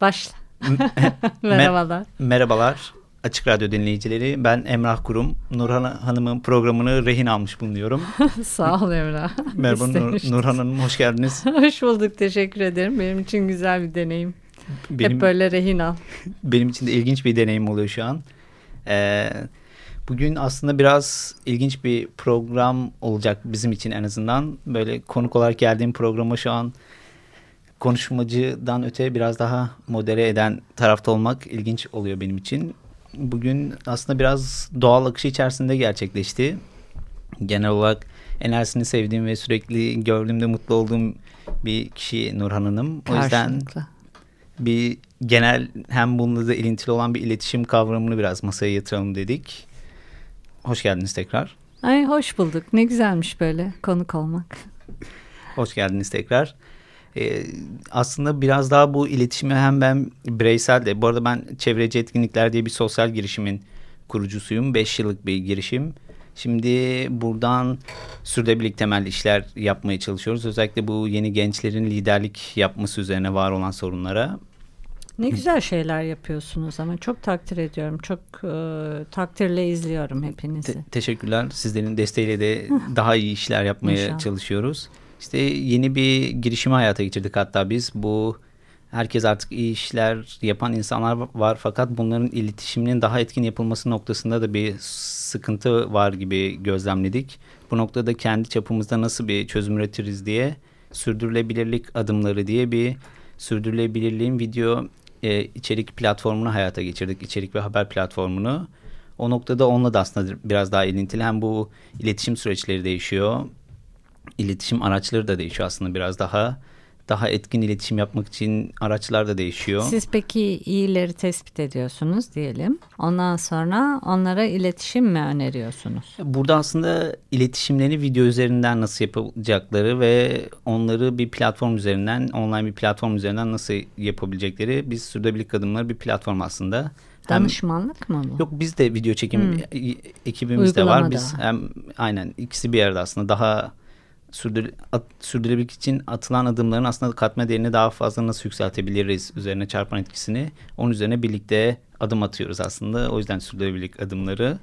Başla. Merhabalar. Merhabalar. Açık Radyo dinleyicileri. Ben Emrah Kurum. Nurhan Hanım'ın programını rehin almış bulunuyorum. Sağ ol Emrah. Merhaba Nur, Nurhan Hanım, hoş geldiniz. hoş bulduk, teşekkür ederim. Benim için güzel bir deneyim. Benim, Hep böyle rehin al. Benim için de ilginç bir deneyim oluyor şu an. Ee, bugün aslında biraz ilginç bir program olacak bizim için en azından. Böyle konuk olarak geldiğim programa şu an konuşmacıdan öte biraz daha modere eden tarafta olmak ilginç oluyor benim için. Bugün aslında biraz doğal akışı içerisinde gerçekleşti. Genel olarak enerjisini sevdiğim ve sürekli gördüğümde mutlu olduğum bir kişi Nurhan Hanım. O yüzden bir genel hem bununla da ilintili olan bir iletişim kavramını biraz masaya yatıralım dedik. Hoş geldiniz tekrar. Ay hoş bulduk. Ne güzelmiş böyle konuk olmak. Hoş geldiniz tekrar. Ee, aslında biraz daha bu iletişimi hem ben bireysel de bu arada ben çevreci etkinlikler diye bir sosyal girişimin kurucusuyum. Beş yıllık bir girişim. Şimdi buradan sürdürülebilirlik temelli işler yapmaya çalışıyoruz. Özellikle bu yeni gençlerin liderlik yapması üzerine var olan sorunlara. Ne güzel şeyler yapıyorsunuz ama çok takdir ediyorum. Çok e, takdirle izliyorum hepinizi. Te teşekkürler. Sizlerin desteğiyle de daha iyi işler yapmaya İnşallah. çalışıyoruz. İşte yeni bir girişimi hayata geçirdik hatta biz. Bu herkes artık iyi işler yapan insanlar var fakat bunların iletişiminin daha etkin yapılması noktasında da bir sıkıntı var gibi gözlemledik. Bu noktada kendi çapımızda nasıl bir çözüm üretiriz diye sürdürülebilirlik adımları diye bir sürdürülebilirliğin video e, içerik platformunu hayata geçirdik. İçerik ve haber platformunu. O noktada onunla da aslında biraz daha ilintili. Hem bu iletişim süreçleri değişiyor iletişim araçları da değişiyor aslında biraz daha daha etkin iletişim yapmak için araçlar da değişiyor. Siz peki iyileri tespit ediyorsunuz diyelim. Ondan sonra onlara iletişim mi öneriyorsunuz? Burada aslında iletişimlerini video üzerinden nasıl yapacakları ve onları bir platform üzerinden, online bir platform üzerinden nasıl yapabilecekleri biz sürdürülebilirlik adımları bir platform aslında. Danışmanlık mı bu? Yok biz de video çekim hmm. ekibimiz de var. Biz hem aynen ikisi bir yerde aslında daha sürdür, at, sürdürülebilirlik için atılan adımların aslında katma değerini daha fazla nasıl yükseltebiliriz üzerine çarpan etkisini onun üzerine birlikte adım atıyoruz aslında. O yüzden sürdürülebilirlik adımları.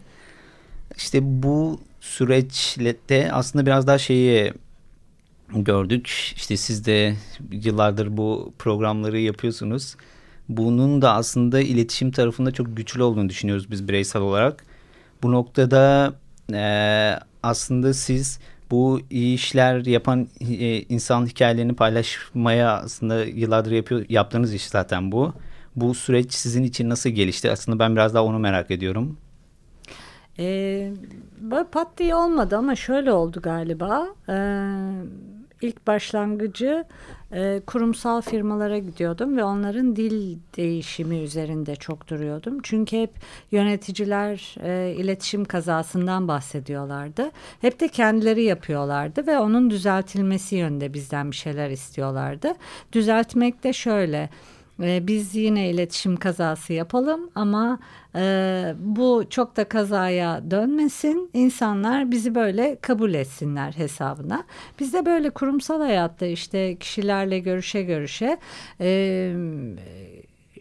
İşte bu süreçte aslında biraz daha şeyi gördük. İşte siz de yıllardır bu programları yapıyorsunuz. Bunun da aslında iletişim tarafında çok güçlü olduğunu düşünüyoruz biz bireysel olarak. Bu noktada e, aslında siz bu iyi işler yapan e, insan hikayelerini paylaşmaya aslında yıllardır yapıyor, yaptığınız iş zaten bu. Bu süreç sizin için nasıl gelişti? Aslında ben biraz daha onu merak ediyorum. Ee, pat diye olmadı ama şöyle oldu galiba. Ee, ilk başlangıcı e, kurumsal firmalara gidiyordum ve onların dil değişimi üzerinde çok duruyordum. Çünkü hep yöneticiler e, iletişim kazasından bahsediyorlardı. Hep de kendileri yapıyorlardı ve onun düzeltilmesi yönünde bizden bir şeyler istiyorlardı. Düzeltmek de şöyle biz yine iletişim kazası yapalım ama e, bu çok da kazaya dönmesin. İnsanlar bizi böyle kabul etsinler hesabına. Biz de böyle kurumsal hayatta işte kişilerle görüşe görüşe e,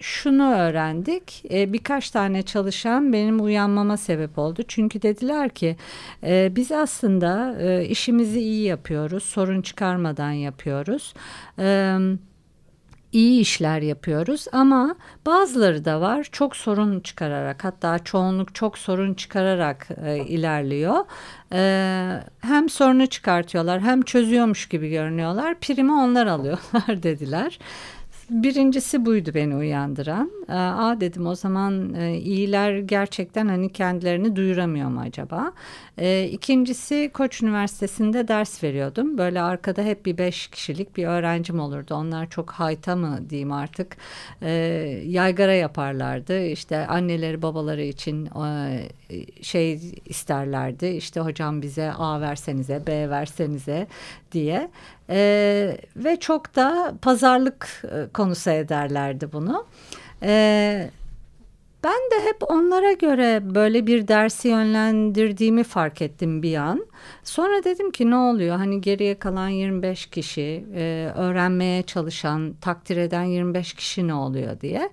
şunu öğrendik. E, birkaç tane çalışan benim uyanmama sebep oldu. Çünkü dediler ki e, biz aslında e, işimizi iyi yapıyoruz. Sorun çıkarmadan yapıyoruz. Evet iyi işler yapıyoruz ama bazıları da var çok sorun çıkararak hatta çoğunluk çok sorun çıkararak e, ilerliyor. E, hem sorunu çıkartıyorlar hem çözüyormuş gibi görünüyorlar primi onlar alıyorlar dediler. Birincisi buydu beni uyandıran. E, Aa dedim o zaman e, iyiler gerçekten hani kendilerini duyuramıyor mu acaba? E, ikincisi Koç Üniversitesi'nde ders veriyordum. Böyle arkada hep bir beş kişilik bir öğrencim olurdu. Onlar çok hayta mı diyeyim artık e, yaygara yaparlardı. İşte anneleri babaları için e, şey isterlerdi. İşte hocam bize A versenize B versenize diye. E, ve çok da pazarlık e, konusu ederlerdi bunu. E, ben de hep onlara göre böyle bir dersi yönlendirdiğimi fark ettim bir an. Sonra dedim ki ne oluyor? Hani geriye kalan 25 kişi, e, öğrenmeye çalışan, takdir eden 25 kişi ne oluyor diye.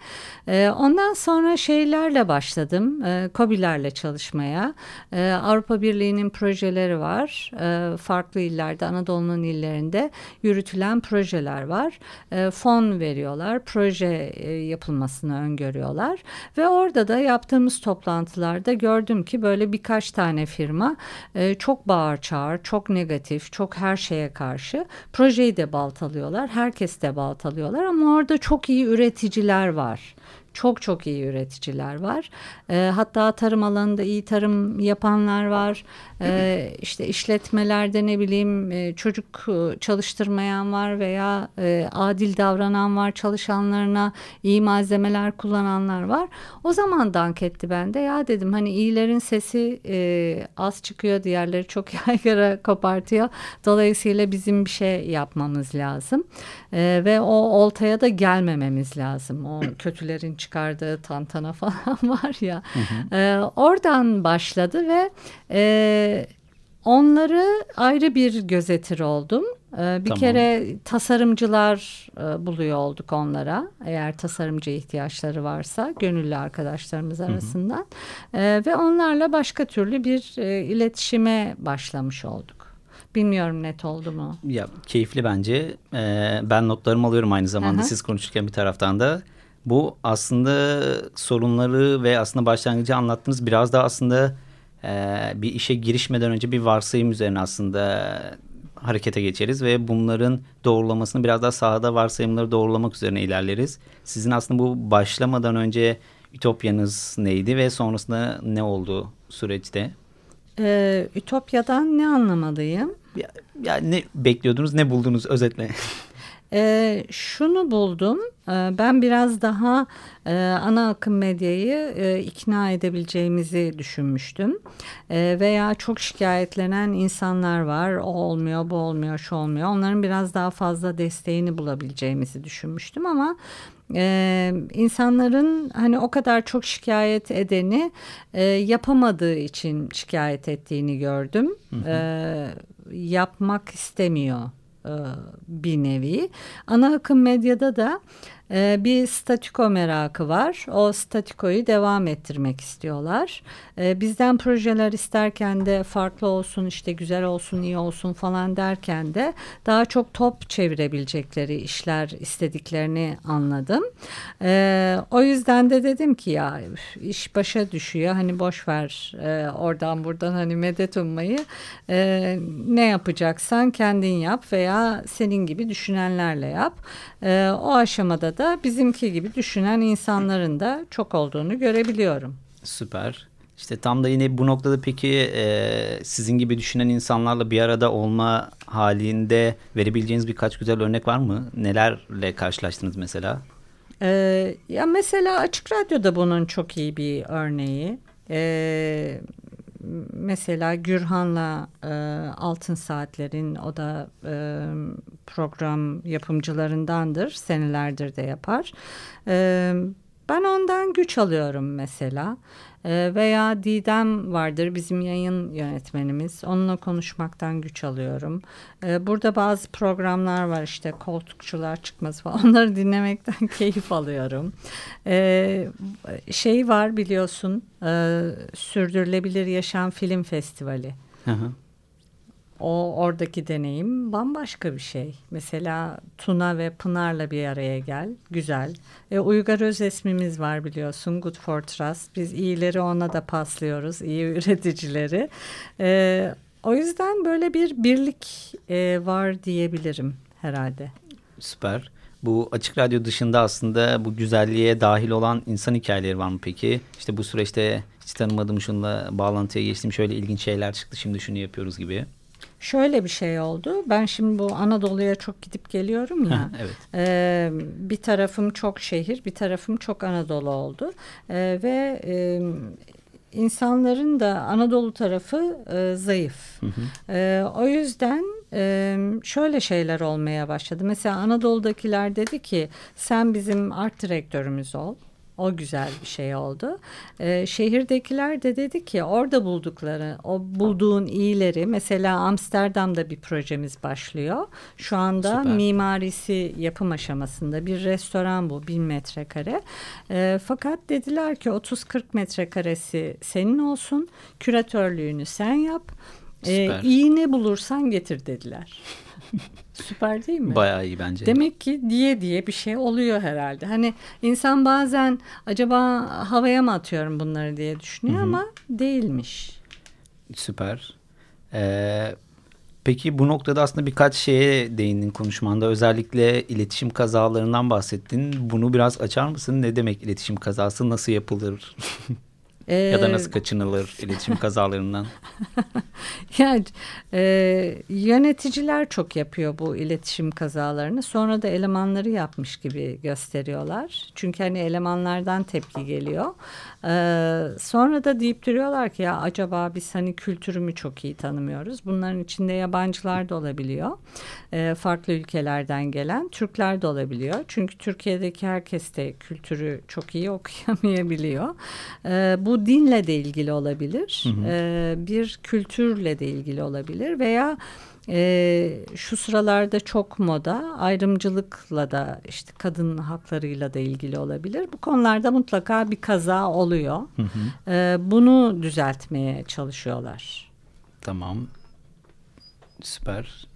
E, ondan sonra şeylerle başladım. E, COBİ'lerle çalışmaya. E, Avrupa Birliği'nin projeleri var. E, farklı illerde, Anadolu'nun illerinde yürütülen projeler var. E, fon veriyorlar, proje e, yapılmasını öngörüyorlar. Ve orada da yaptığımız toplantılarda gördüm ki böyle birkaç tane firma e, çok bağır çağır, çok negatif, çok her şeye karşı projeyi de baltalıyorlar, herkes de baltalıyorlar ama orada çok iyi üreticiler var çok çok iyi üreticiler var. E, hatta tarım alanında iyi tarım yapanlar var. E, işte işletmelerde ne bileyim e, çocuk e, çalıştırmayan var veya e, adil davranan var çalışanlarına iyi malzemeler kullananlar var. O zaman dank etti bende ya dedim hani iyilerin sesi e, az çıkıyor diğerleri çok yaygara kopartıyor. Dolayısıyla bizim bir şey yapmamız lazım. E, ve o oltaya da gelmememiz lazım. O kötülerin çıkardığı tantana falan var ya. Hı hı. E, oradan başladı ve e, onları ayrı bir gözetir oldum. E, bir tamam. kere tasarımcılar e, buluyor olduk onlara. Eğer tasarımcı ihtiyaçları varsa gönüllü arkadaşlarımız arasından. Hı hı. E, ve onlarla başka türlü bir e, iletişime başlamış olduk. Bilmiyorum net oldu mu? Ya keyifli bence. Ee, ben notlarımı alıyorum aynı zamanda Aha. siz konuşurken bir taraftan da. Bu aslında sorunları ve aslında başlangıcı anlattığınız biraz da aslında e, bir işe girişmeden önce bir varsayım üzerine aslında harekete geçeriz ve bunların doğrulamasını biraz daha sahada varsayımları doğrulamak üzerine ilerleriz. Sizin aslında bu başlamadan önce ütopyanız neydi ve sonrasında ne oldu süreçte? Ee, Ütopya'dan ne anlamalıyım? Ya, ya ne bekliyordunuz, ne buldunuz özetle? E, şunu buldum. E, ben biraz daha e, ana akım medyayı e, ikna edebileceğimizi düşünmüştüm. E, veya çok şikayetlenen insanlar var. O olmuyor, bu olmuyor, şu olmuyor. Onların biraz daha fazla desteğini bulabileceğimizi düşünmüştüm ama ee, insanların hani o kadar çok şikayet edeni e, yapamadığı için şikayet ettiğini gördüm. Hı hı. Ee, yapmak istemiyor e, bir nevi. Ana akım medyada da e, bir statiko merakı var. O statikoyu devam ettirmek istiyorlar. E, bizden projeler isterken de farklı olsun işte güzel olsun iyi olsun falan derken de daha çok top çevirebilecekleri işler istediklerini anladım. E, o yüzden de dedim ki ya iş başa düşüyor hani boş ver e, oradan buradan hani medet ummayı e, ne yapacaksan kendin yap veya senin gibi düşünenlerle yap. E, o aşamada da bizimki gibi düşünen insanların da çok olduğunu görebiliyorum. Süper. İşte tam da yine bu noktada peki e, sizin gibi düşünen insanlarla bir arada olma halinde verebileceğiniz birkaç güzel örnek var mı? Nelerle karşılaştınız mesela? Ee, ya mesela Açık Radyo'da bunun çok iyi bir örneği. Ee, mesela Gürhan'la e, Altın Saatler'in o da e, program yapımcılarındandır. Senelerdir de yapar. E, ben ondan güç alıyorum mesela. E, veya Didem vardır bizim yayın yönetmenimiz. Onunla konuşmaktan güç alıyorum. E, burada bazı programlar var işte koltukçular çıkmaz falan. Onları dinlemekten keyif alıyorum. E, şey var biliyorsun e, Sürdürülebilir Yaşam Film Festivali. Hı hı o oradaki deneyim bambaşka bir şey. Mesela Tuna ve Pınar'la bir araya gel. Güzel. E, Uygar Özesmimiz var biliyorsun. Good for Trust. Biz iyileri ona da paslıyoruz. iyi üreticileri. E, o yüzden böyle bir birlik e, var diyebilirim herhalde. Süper. Bu açık radyo dışında aslında bu güzelliğe dahil olan insan hikayeleri var mı peki? İşte bu süreçte hiç tanımadığım şunla bağlantıya geçtim şöyle ilginç şeyler çıktı şimdi şunu yapıyoruz gibi. Şöyle bir şey oldu. Ben şimdi bu Anadolu'ya çok gidip geliyorum ya. evet. E, bir tarafım çok şehir, bir tarafım çok Anadolu oldu. E, ve e, insanların da Anadolu tarafı e, zayıf. Hı hı. E, o yüzden e, şöyle şeyler olmaya başladı. Mesela Anadolu'dakiler dedi ki sen bizim art direktörümüz ol. O güzel bir şey oldu. Ee, şehirdekiler de dedi ki orada buldukları, o bulduğun iyileri mesela Amsterdam'da bir projemiz başlıyor. Şu anda Süper. mimarisi yapım aşamasında bir restoran bu bin metrekare. Ee, fakat dediler ki 30-40 metrekaresi senin olsun, küratörlüğünü sen yap. Ee, iyi ne bulursan getir dediler. Süper değil mi? Bayağı iyi bence. Demek ki diye diye bir şey oluyor herhalde. Hani insan bazen acaba havaya mı atıyorum bunları diye düşünüyor Hı -hı. ama değilmiş. Süper. Ee, peki bu noktada aslında birkaç şeye değindin konuşmanda. Özellikle iletişim kazalarından bahsettin. Bunu biraz açar mısın? Ne demek iletişim kazası? Nasıl yapılır? Ee, ya da nasıl kaçınılır iletişim kazalarından? yani e, yöneticiler çok yapıyor bu iletişim kazalarını. Sonra da elemanları yapmış gibi gösteriyorlar. Çünkü hani elemanlardan tepki geliyor. Ee, sonra da deyip duruyorlar ki ya acaba biz hani kültürümü çok iyi tanımıyoruz. Bunların içinde yabancılar da olabiliyor. Ee, farklı ülkelerden gelen Türkler de olabiliyor. Çünkü Türkiye'deki herkes de kültürü çok iyi okuyamayabiliyor. Ee, bu dinle de ilgili olabilir. Hı hı. Ee, bir kültürle de ilgili olabilir veya e, şu sıralarda çok moda ayrımcılıkla da işte kadın haklarıyla da ilgili olabilir. Bu konularda mutlaka bir kaza oluyor. Hı hı. E, bunu düzeltmeye çalışıyorlar. Tamam. Süper.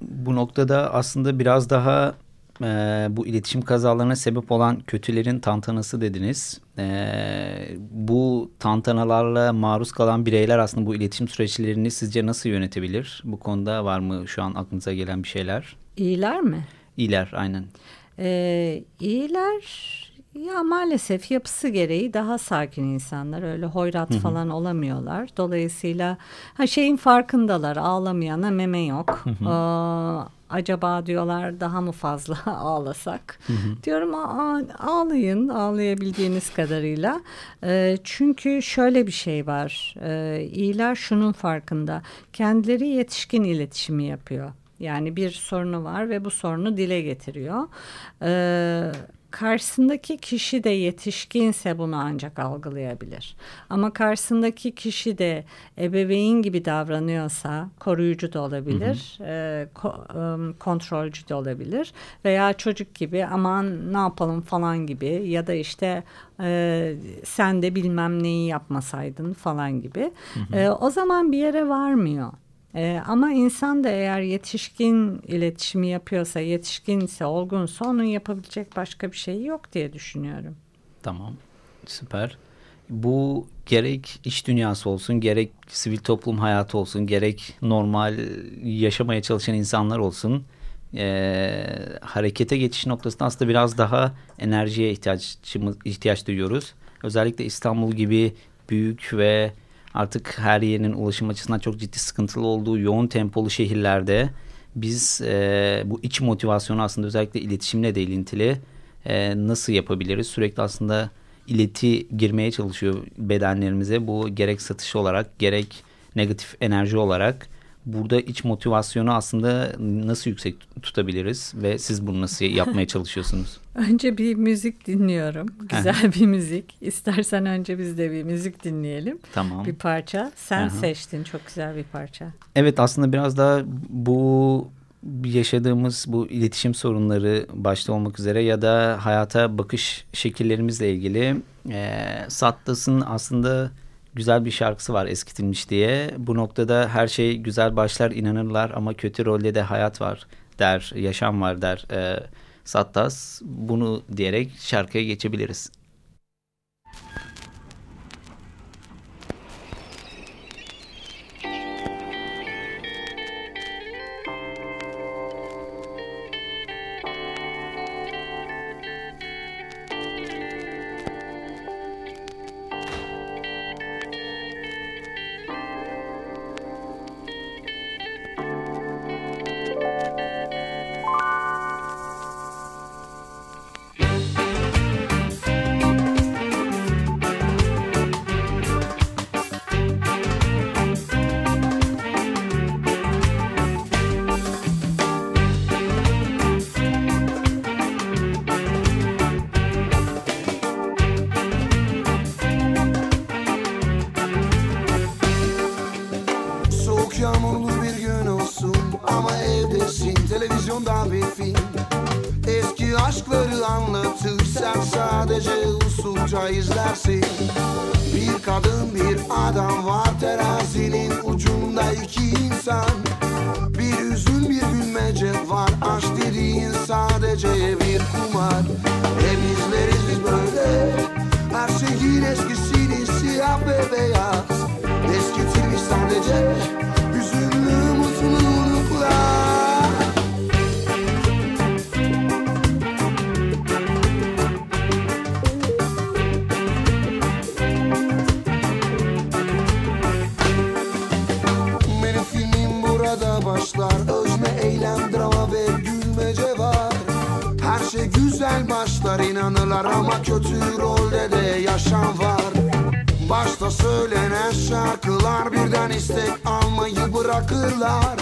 Bu noktada aslında biraz daha e, bu iletişim kazalarına sebep olan kötülerin tantanası dediniz. E, bu tantanalarla maruz kalan bireyler aslında bu iletişim süreçlerini sizce nasıl yönetebilir? Bu konuda var mı şu an aklınıza gelen bir şeyler? İyiler mi? İyiler aynen. Ee, iyiler ya maalesef yapısı gereği daha sakin insanlar öyle hoyrat Hı -hı. falan olamıyorlar. Dolayısıyla ha şeyin farkındalar ağlamayana meme yok. Hı -hı. Ee, acaba diyorlar daha mı fazla ağlasak? Hı hı. Diyorum ağlayın ağlayabildiğiniz kadarıyla. E, çünkü şöyle bir şey var. E, iyiler şunun farkında. Kendileri yetişkin iletişimi yapıyor. Yani bir sorunu var ve bu sorunu dile getiriyor. Ee, karşısındaki kişi de yetişkinse bunu ancak algılayabilir. Ama karşısındaki kişi de ebeveyn gibi davranıyorsa koruyucu da olabilir, hı hı. E, ko, e, kontrolcü de olabilir veya çocuk gibi aman ne yapalım falan gibi ya da işte e, sen de bilmem neyi yapmasaydın falan gibi. Hı hı. E, o zaman bir yere varmıyor. Ee, ama insan da eğer yetişkin iletişimi yapıyorsa, yetişkinse, olgunsa onun yapabilecek başka bir şey yok diye düşünüyorum. Tamam, süper. Bu gerek iş dünyası olsun, gerek sivil toplum hayatı olsun, gerek normal yaşamaya çalışan insanlar olsun. E, harekete geçiş noktasında aslında biraz daha enerjiye ihtiyaç, ihtiyaç duyuyoruz. Özellikle İstanbul gibi büyük ve artık her yerinin ulaşım açısından çok ciddi sıkıntılı olduğu yoğun tempolu şehirlerde biz e, bu iç motivasyonu aslında özellikle iletişimle de ilintili e, nasıl yapabiliriz? Sürekli aslında ileti girmeye çalışıyor bedenlerimize. Bu gerek satış olarak gerek negatif enerji olarak burada iç motivasyonu aslında nasıl yüksek tutabiliriz ve siz bunu nasıl yapmaya çalışıyorsunuz? Önce bir müzik dinliyorum. Güzel bir müzik. İstersen önce biz de bir müzik dinleyelim. Tamam. Bir parça. Sen Aha. seçtin çok güzel bir parça. Evet aslında biraz daha bu yaşadığımız bu iletişim sorunları başta olmak üzere ya da hayata bakış şekillerimizle ilgili e, Sattas'ın aslında güzel bir şarkısı var eskitilmiş diye. Bu noktada her şey güzel başlar inanırlar ama kötü rolde de hayat var der, yaşam var der e, Sattas. Bunu diyerek şarkıya geçebiliriz. Sadece bir kumar Hep izleriz biz böyle her şeyin eskisini siyah ve beyaz Eskitilmiş sadece inanırlar ama kötü rolde de yaşam var. Başta söylenen şarkılar birden istek almayı bırakırlar.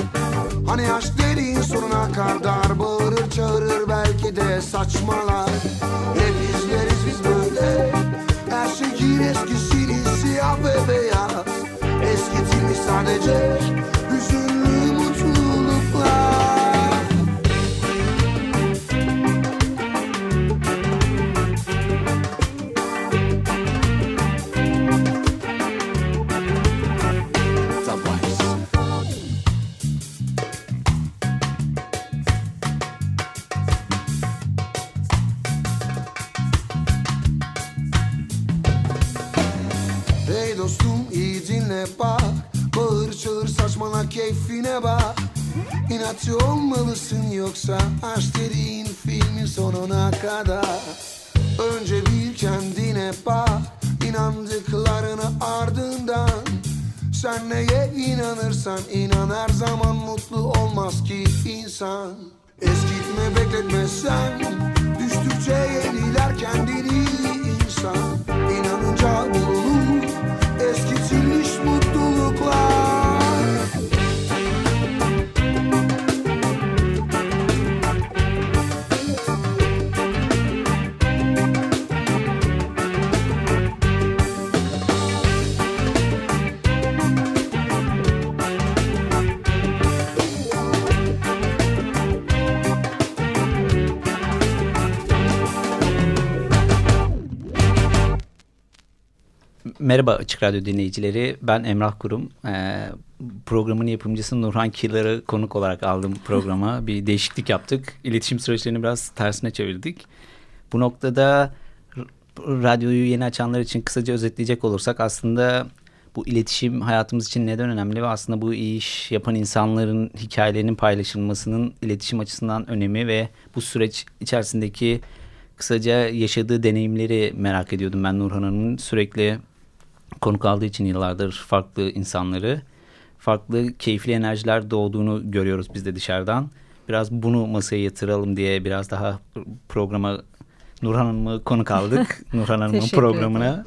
Hani aşk dediğin sonuna kadar bağırır çağırır belki de saçmalar. Hep izleriz biz böyle. Her şeyin eskisini siyah ve beyaz. Eskitilmiş sadece inan her zaman mutlu olmaz ki insan. Eskitme bekletme sen Düştükçe yeniler kendini insan. İnanınca bulunur Merhaba Açık Radyo dinleyicileri. Ben Emrah Kurum. Ee, programın yapımcısı Nurhan Kilar'ı konuk olarak aldım programa. Bir değişiklik yaptık. İletişim süreçlerini biraz tersine çevirdik. Bu noktada radyoyu yeni açanlar için kısaca özetleyecek olursak aslında bu iletişim hayatımız için neden önemli ve aslında bu iş yapan insanların hikayelerinin paylaşılmasının iletişim açısından önemi ve bu süreç içerisindeki kısaca yaşadığı deneyimleri merak ediyordum ben Nurhan Hanım'ın sürekli konuk aldığı için yıllardır farklı insanları farklı keyifli enerjiler doğduğunu görüyoruz biz de dışarıdan. Biraz bunu masaya yatıralım diye biraz daha programa Nurhan Hanım'ı konuk aldık. Nurhan Hanım'ın programına.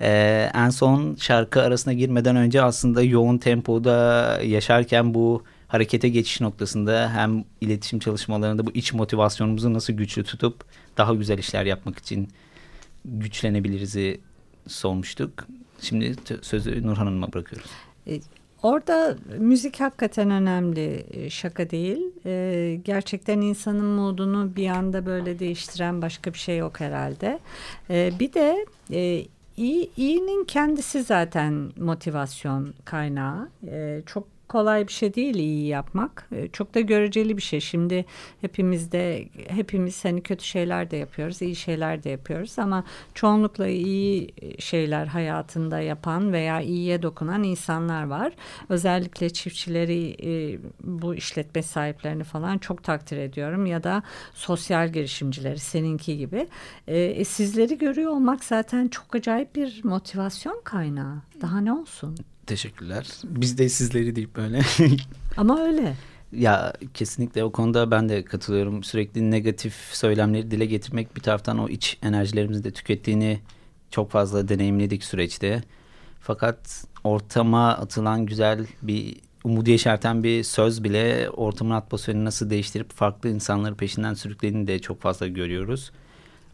Ee, en son şarkı arasına girmeden önce aslında yoğun tempoda yaşarken bu harekete geçiş noktasında hem iletişim çalışmalarında bu iç motivasyonumuzu nasıl güçlü tutup daha güzel işler yapmak için güçlenebiliriz'i sormuştuk. Şimdi sözü Nurhan Hanım'a bırakıyoruz. Orada müzik hakikaten önemli şaka değil. Ee, gerçekten insanın modunu bir anda böyle değiştiren başka bir şey yok herhalde. Bir de e, iyi, iyinin kendisi zaten motivasyon kaynağı. Çok kolay bir şey değil iyi yapmak. Çok da göreceli bir şey. Şimdi hepimiz de hepimiz hani kötü şeyler de yapıyoruz, iyi şeyler de yapıyoruz ama çoğunlukla iyi şeyler hayatında yapan veya iyiye dokunan insanlar var. Özellikle çiftçileri bu işletme sahiplerini falan çok takdir ediyorum ya da sosyal girişimcileri seninki gibi. E, sizleri görüyor olmak zaten çok acayip bir motivasyon kaynağı. Daha ne olsun? Teşekkürler. Biz de sizleri deyip böyle. Ama öyle. Ya kesinlikle o konuda ben de katılıyorum. Sürekli negatif söylemleri dile getirmek bir taraftan o iç enerjilerimizi de tükettiğini çok fazla deneyimledik süreçte. Fakat ortama atılan güzel bir umudu yeşerten bir söz bile ortamın atmosferini nasıl değiştirip farklı insanları peşinden sürüklediğini de çok fazla görüyoruz.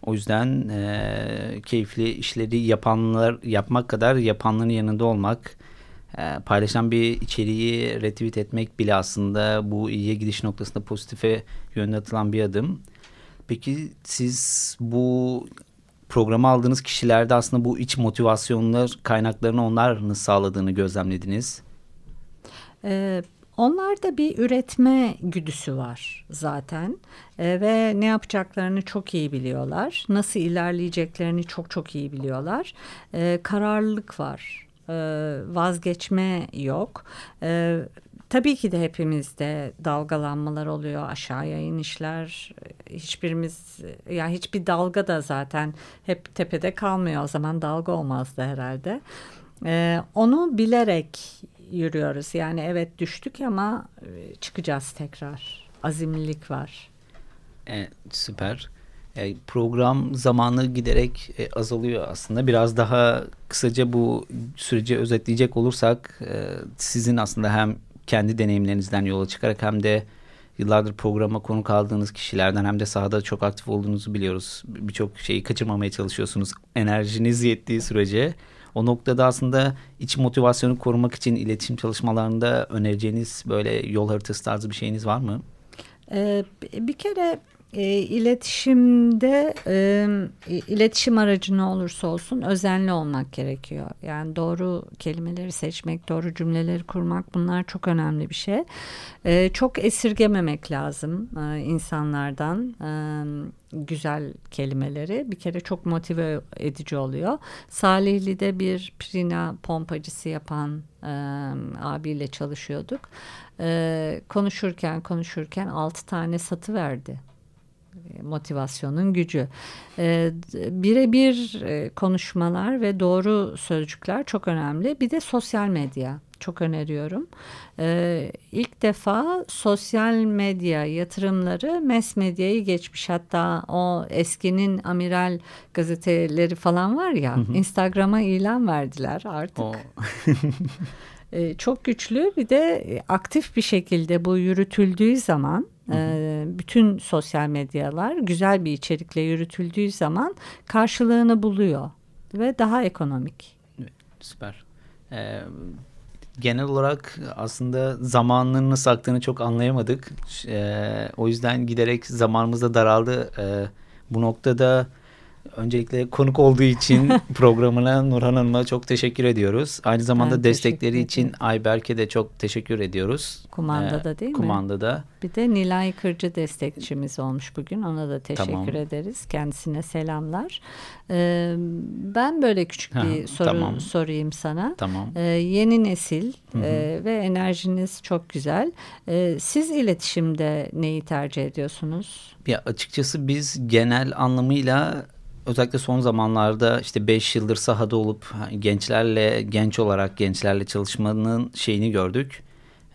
O yüzden e, keyifli işleri yapanlar yapmak kadar yapanların yanında olmak e, paylaşan bir içeriği retweet etmek bile aslında bu iyiye gidiş noktasında pozitife yönde atılan bir adım. Peki siz bu programa aldığınız kişilerde aslında bu iç motivasyonlar kaynaklarını onlar nasıl sağladığını gözlemlediniz? Ee, Onlarda bir üretme güdüsü var zaten e, ve ne yapacaklarını çok iyi biliyorlar. Nasıl ilerleyeceklerini çok çok iyi biliyorlar. E, kararlılık var, vazgeçme yok. E, tabii ki de hepimizde dalgalanmalar oluyor, aşağıya inişler. Hiçbirimiz, ya yani hiçbir dalga da zaten hep tepede kalmıyor. O zaman dalga olmazdı herhalde. E, onu bilerek yürüyoruz. Yani evet düştük ama e, çıkacağız tekrar. Azimlilik var. Evet, süper. E, program zamanı giderek e, azalıyor aslında. Biraz daha kısaca bu süreci özetleyecek olursak e, sizin aslında hem kendi deneyimlerinizden yola çıkarak hem de yıllardır programa konuk aldığınız kişilerden hem de sahada çok aktif olduğunuzu biliyoruz. Birçok şeyi kaçırmamaya çalışıyorsunuz enerjiniz yettiği sürece. O noktada aslında iç motivasyonu korumak için iletişim çalışmalarında önereceğiniz böyle yol haritası tarzı bir şeyiniz var mı? Ee, bir kere e, iletişimde e, iletişim aracı ne olursa olsun özenli olmak gerekiyor. Yani doğru kelimeleri seçmek, doğru cümleleri kurmak bunlar çok önemli bir şey. E, çok esirgememek lazım e, insanlardan e, güzel kelimeleri. Bir kere çok motive edici oluyor. Salihli'de bir pirina pompacısı yapan e, abiyle çalışıyorduk. E, konuşurken konuşurken altı tane satı verdi motivasyonun gücü. E, Birebir e, konuşmalar ve doğru sözcükler çok önemli. Bir de sosyal medya çok öneriyorum. Ee, ilk defa sosyal medya yatırımları mes medyayı geçmiş. Hatta o eskinin amiral gazeteleri falan var ya Instagram'a ilan verdiler artık. ee, çok güçlü bir de aktif bir şekilde bu yürütüldüğü zaman e, bütün sosyal medyalar güzel bir içerikle yürütüldüğü zaman karşılığını buluyor ve daha ekonomik. Süper. Ee, genel olarak aslında zamanının nasıl aktığını çok anlayamadık. Ee, o yüzden giderek zamanımız da daraldı. Ee, bu noktada Öncelikle konuk olduğu için programına Nurhan Hanım'a çok teşekkür ediyoruz. Aynı zamanda ben destekleri için Ayberk'e de çok teşekkür ediyoruz. Kumandada ee, değil mi? Kumandada. Bir de Nilay Kırcı destekçimiz olmuş bugün. Ona da teşekkür tamam. ederiz. Kendisine selamlar. Ee, ben böyle küçük bir ha, soru tamam. sorayım sana. Tamam. Ee, yeni nesil E, ve enerjiniz çok güzel. Ee, siz iletişimde neyi tercih ediyorsunuz? Ya açıkçası biz genel anlamıyla özellikle son zamanlarda işte 5 yıldır sahada olup gençlerle genç olarak gençlerle çalışmanın şeyini gördük.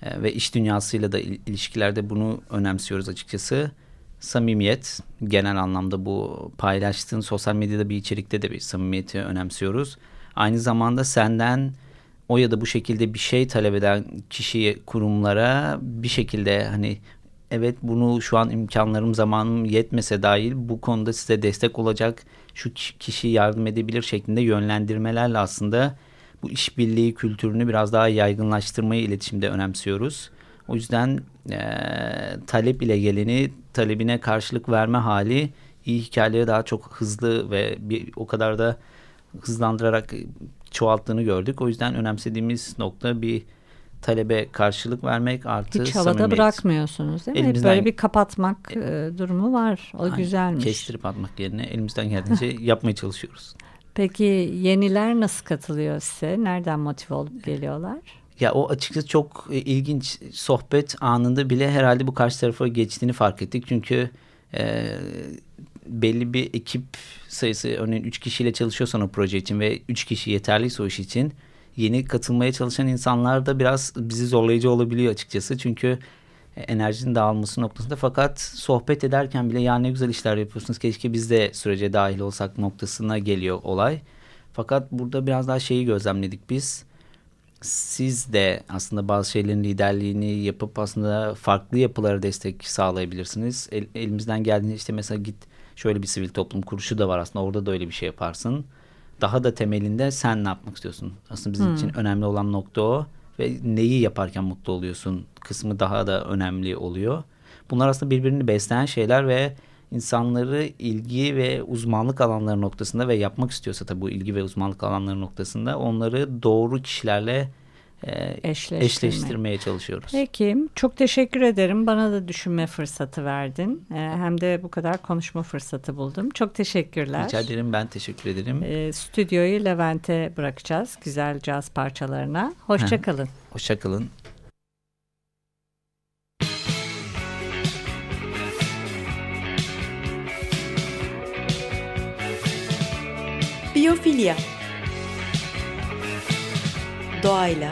E, ve iş dünyasıyla da ilişkilerde bunu önemsiyoruz açıkçası. Samimiyet genel anlamda bu paylaştığın sosyal medyada bir içerikte de bir samimiyeti önemsiyoruz. Aynı zamanda senden o ya da bu şekilde bir şey talep eden kişiye, kurumlara bir şekilde hani evet bunu şu an imkanlarım zamanım yetmese dahil bu konuda size destek olacak şu kişi yardım edebilir şeklinde yönlendirmelerle aslında bu işbirliği kültürünü biraz daha yaygınlaştırmayı iletişimde önemsiyoruz. O yüzden e, talep ile geleni talebine karşılık verme hali iyi hikayeleri daha çok hızlı ve bir, o kadar da hızlandırarak çoğalttığını gördük. O yüzden önemsediğimiz nokta bir talebe karşılık vermek artı Hiç havada samimiyet. bırakmıyorsunuz değil mi? Elimizden, Böyle bir kapatmak e, durumu var. O aynen, güzelmiş. Kestirip atmak yerine elimizden geldiğince yapmaya çalışıyoruz. Peki yeniler nasıl katılıyor size? Nereden motive olup geliyorlar? Ya o açıkçası çok e, ilginç sohbet anında bile herhalde bu karşı tarafa geçtiğini fark ettik. Çünkü e, belli bir ekip sayısı örneğin 3 kişiyle çalışıyorsan o proje için ve 3 kişi yeterliyse o iş için yeni katılmaya çalışan insanlar da biraz bizi zorlayıcı olabiliyor açıkçası. Çünkü enerjinin dağılması noktasında fakat sohbet ederken bile ya ne güzel işler yapıyorsunuz keşke biz de sürece dahil olsak noktasına geliyor olay. Fakat burada biraz daha şeyi gözlemledik biz. Siz de aslında bazı şeylerin liderliğini yapıp aslında farklı yapılara destek sağlayabilirsiniz. El, elimizden geldiğinde işte mesela git şöyle bir sivil toplum kuruluşu da var aslında orada da öyle bir şey yaparsın daha da temelinde sen ne yapmak istiyorsun? Aslında bizim hmm. için önemli olan nokta o ve neyi yaparken mutlu oluyorsun kısmı daha da önemli oluyor. Bunlar aslında birbirini besleyen şeyler ve insanları ilgi ve uzmanlık alanları noktasında ve yapmak istiyorsa tabii bu ilgi ve uzmanlık alanları noktasında onları doğru kişilerle Eşleştirme. eşleştirmeye çalışıyoruz. Peki çok teşekkür ederim. Bana da düşünme fırsatı verdin. E, hem de bu kadar konuşma fırsatı buldum. Çok teşekkürler. Rica ederim ben teşekkür ederim. E, stüdyoyu Levent'e bırakacağız güzel caz parçalarına. Hoşçakalın. Hoşçakalın. Biyofilya Doğayla,